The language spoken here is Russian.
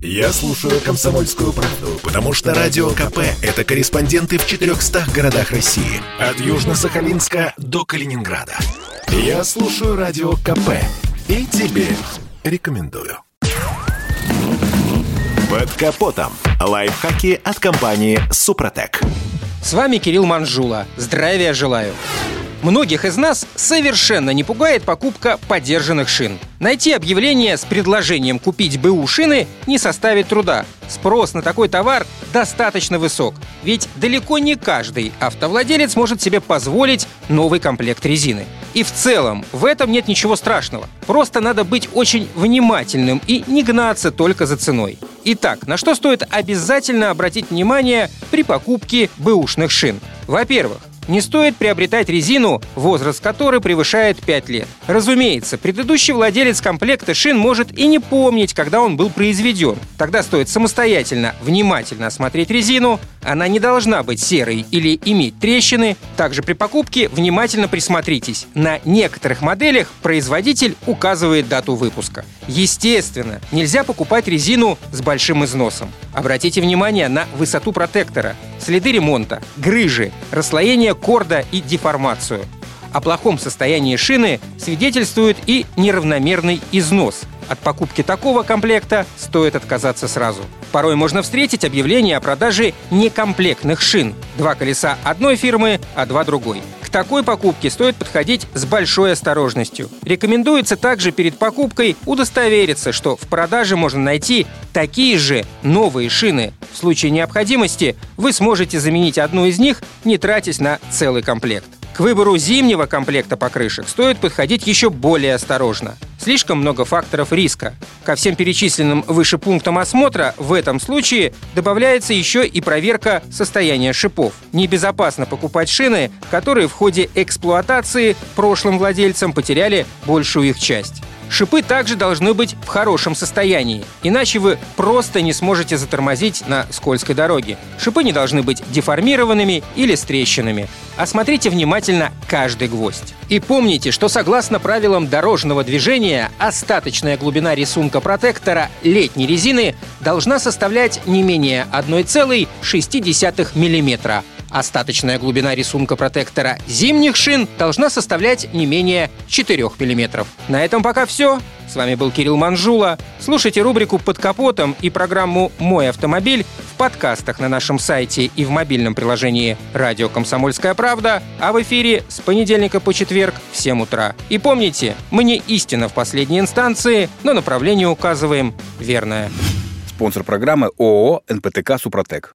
Я слушаю «Комсомольскую правду», потому что «Радио КП» — это корреспонденты в 400 городах России. От Южно-Сахалинска до Калининграда. Я слушаю «Радио КП» и тебе рекомендую. Под капотом. Лайфхаки от компании «Супротек». С вами Кирилл Манжула. Здравия желаю. Многих из нас совершенно не пугает покупка подержанных шин. Найти объявление с предложением купить БУ шины не составит труда. Спрос на такой товар достаточно высок. Ведь далеко не каждый автовладелец может себе позволить новый комплект резины. И в целом в этом нет ничего страшного. Просто надо быть очень внимательным и не гнаться только за ценой. Итак, на что стоит обязательно обратить внимание при покупке бэушных шин? Во-первых, не стоит приобретать резину, возраст которой превышает 5 лет. Разумеется, предыдущий владелец комплекта шин может и не помнить, когда он был произведен. Тогда стоит самостоятельно, внимательно осмотреть резину. Она не должна быть серой или иметь трещины. Также при покупке внимательно присмотритесь. На некоторых моделях производитель указывает дату выпуска. Естественно, нельзя покупать резину с большим износом. Обратите внимание на высоту протектора, следы ремонта, грыжи, расслоение корда и деформацию. О плохом состоянии шины свидетельствует и неравномерный износ. От покупки такого комплекта стоит отказаться сразу. Порой можно встретить объявление о продаже некомплектных шин. Два колеса одной фирмы, а два другой. К такой покупке стоит подходить с большой осторожностью. Рекомендуется также перед покупкой удостовериться, что в продаже можно найти такие же новые шины. В случае необходимости вы сможете заменить одну из них, не тратясь на целый комплект. К выбору зимнего комплекта покрышек стоит подходить еще более осторожно. Слишком много факторов риска. Ко всем перечисленным выше пунктам осмотра в этом случае добавляется еще и проверка состояния шипов. Небезопасно покупать шины, которые в ходе эксплуатации прошлым владельцам потеряли большую их часть. Шипы также должны быть в хорошем состоянии, иначе вы просто не сможете затормозить на скользкой дороге. Шипы не должны быть деформированными или с трещинами. Осмотрите внимательно каждый гвоздь. И помните, что согласно правилам дорожного движения, остаточная глубина рисунка протектора летней резины должна составлять не менее 1,6 мм, Остаточная глубина рисунка протектора зимних шин должна составлять не менее 4 мм. На этом пока все. С вами был Кирилл Манжула. Слушайте рубрику «Под капотом» и программу «Мой автомобиль» в подкастах на нашем сайте и в мобильном приложении «Радио Комсомольская правда», а в эфире с понедельника по четверг в 7 утра. И помните, мы не истина в последней инстанции, но направление указываем верное. Спонсор программы ООО «НПТК Супротек».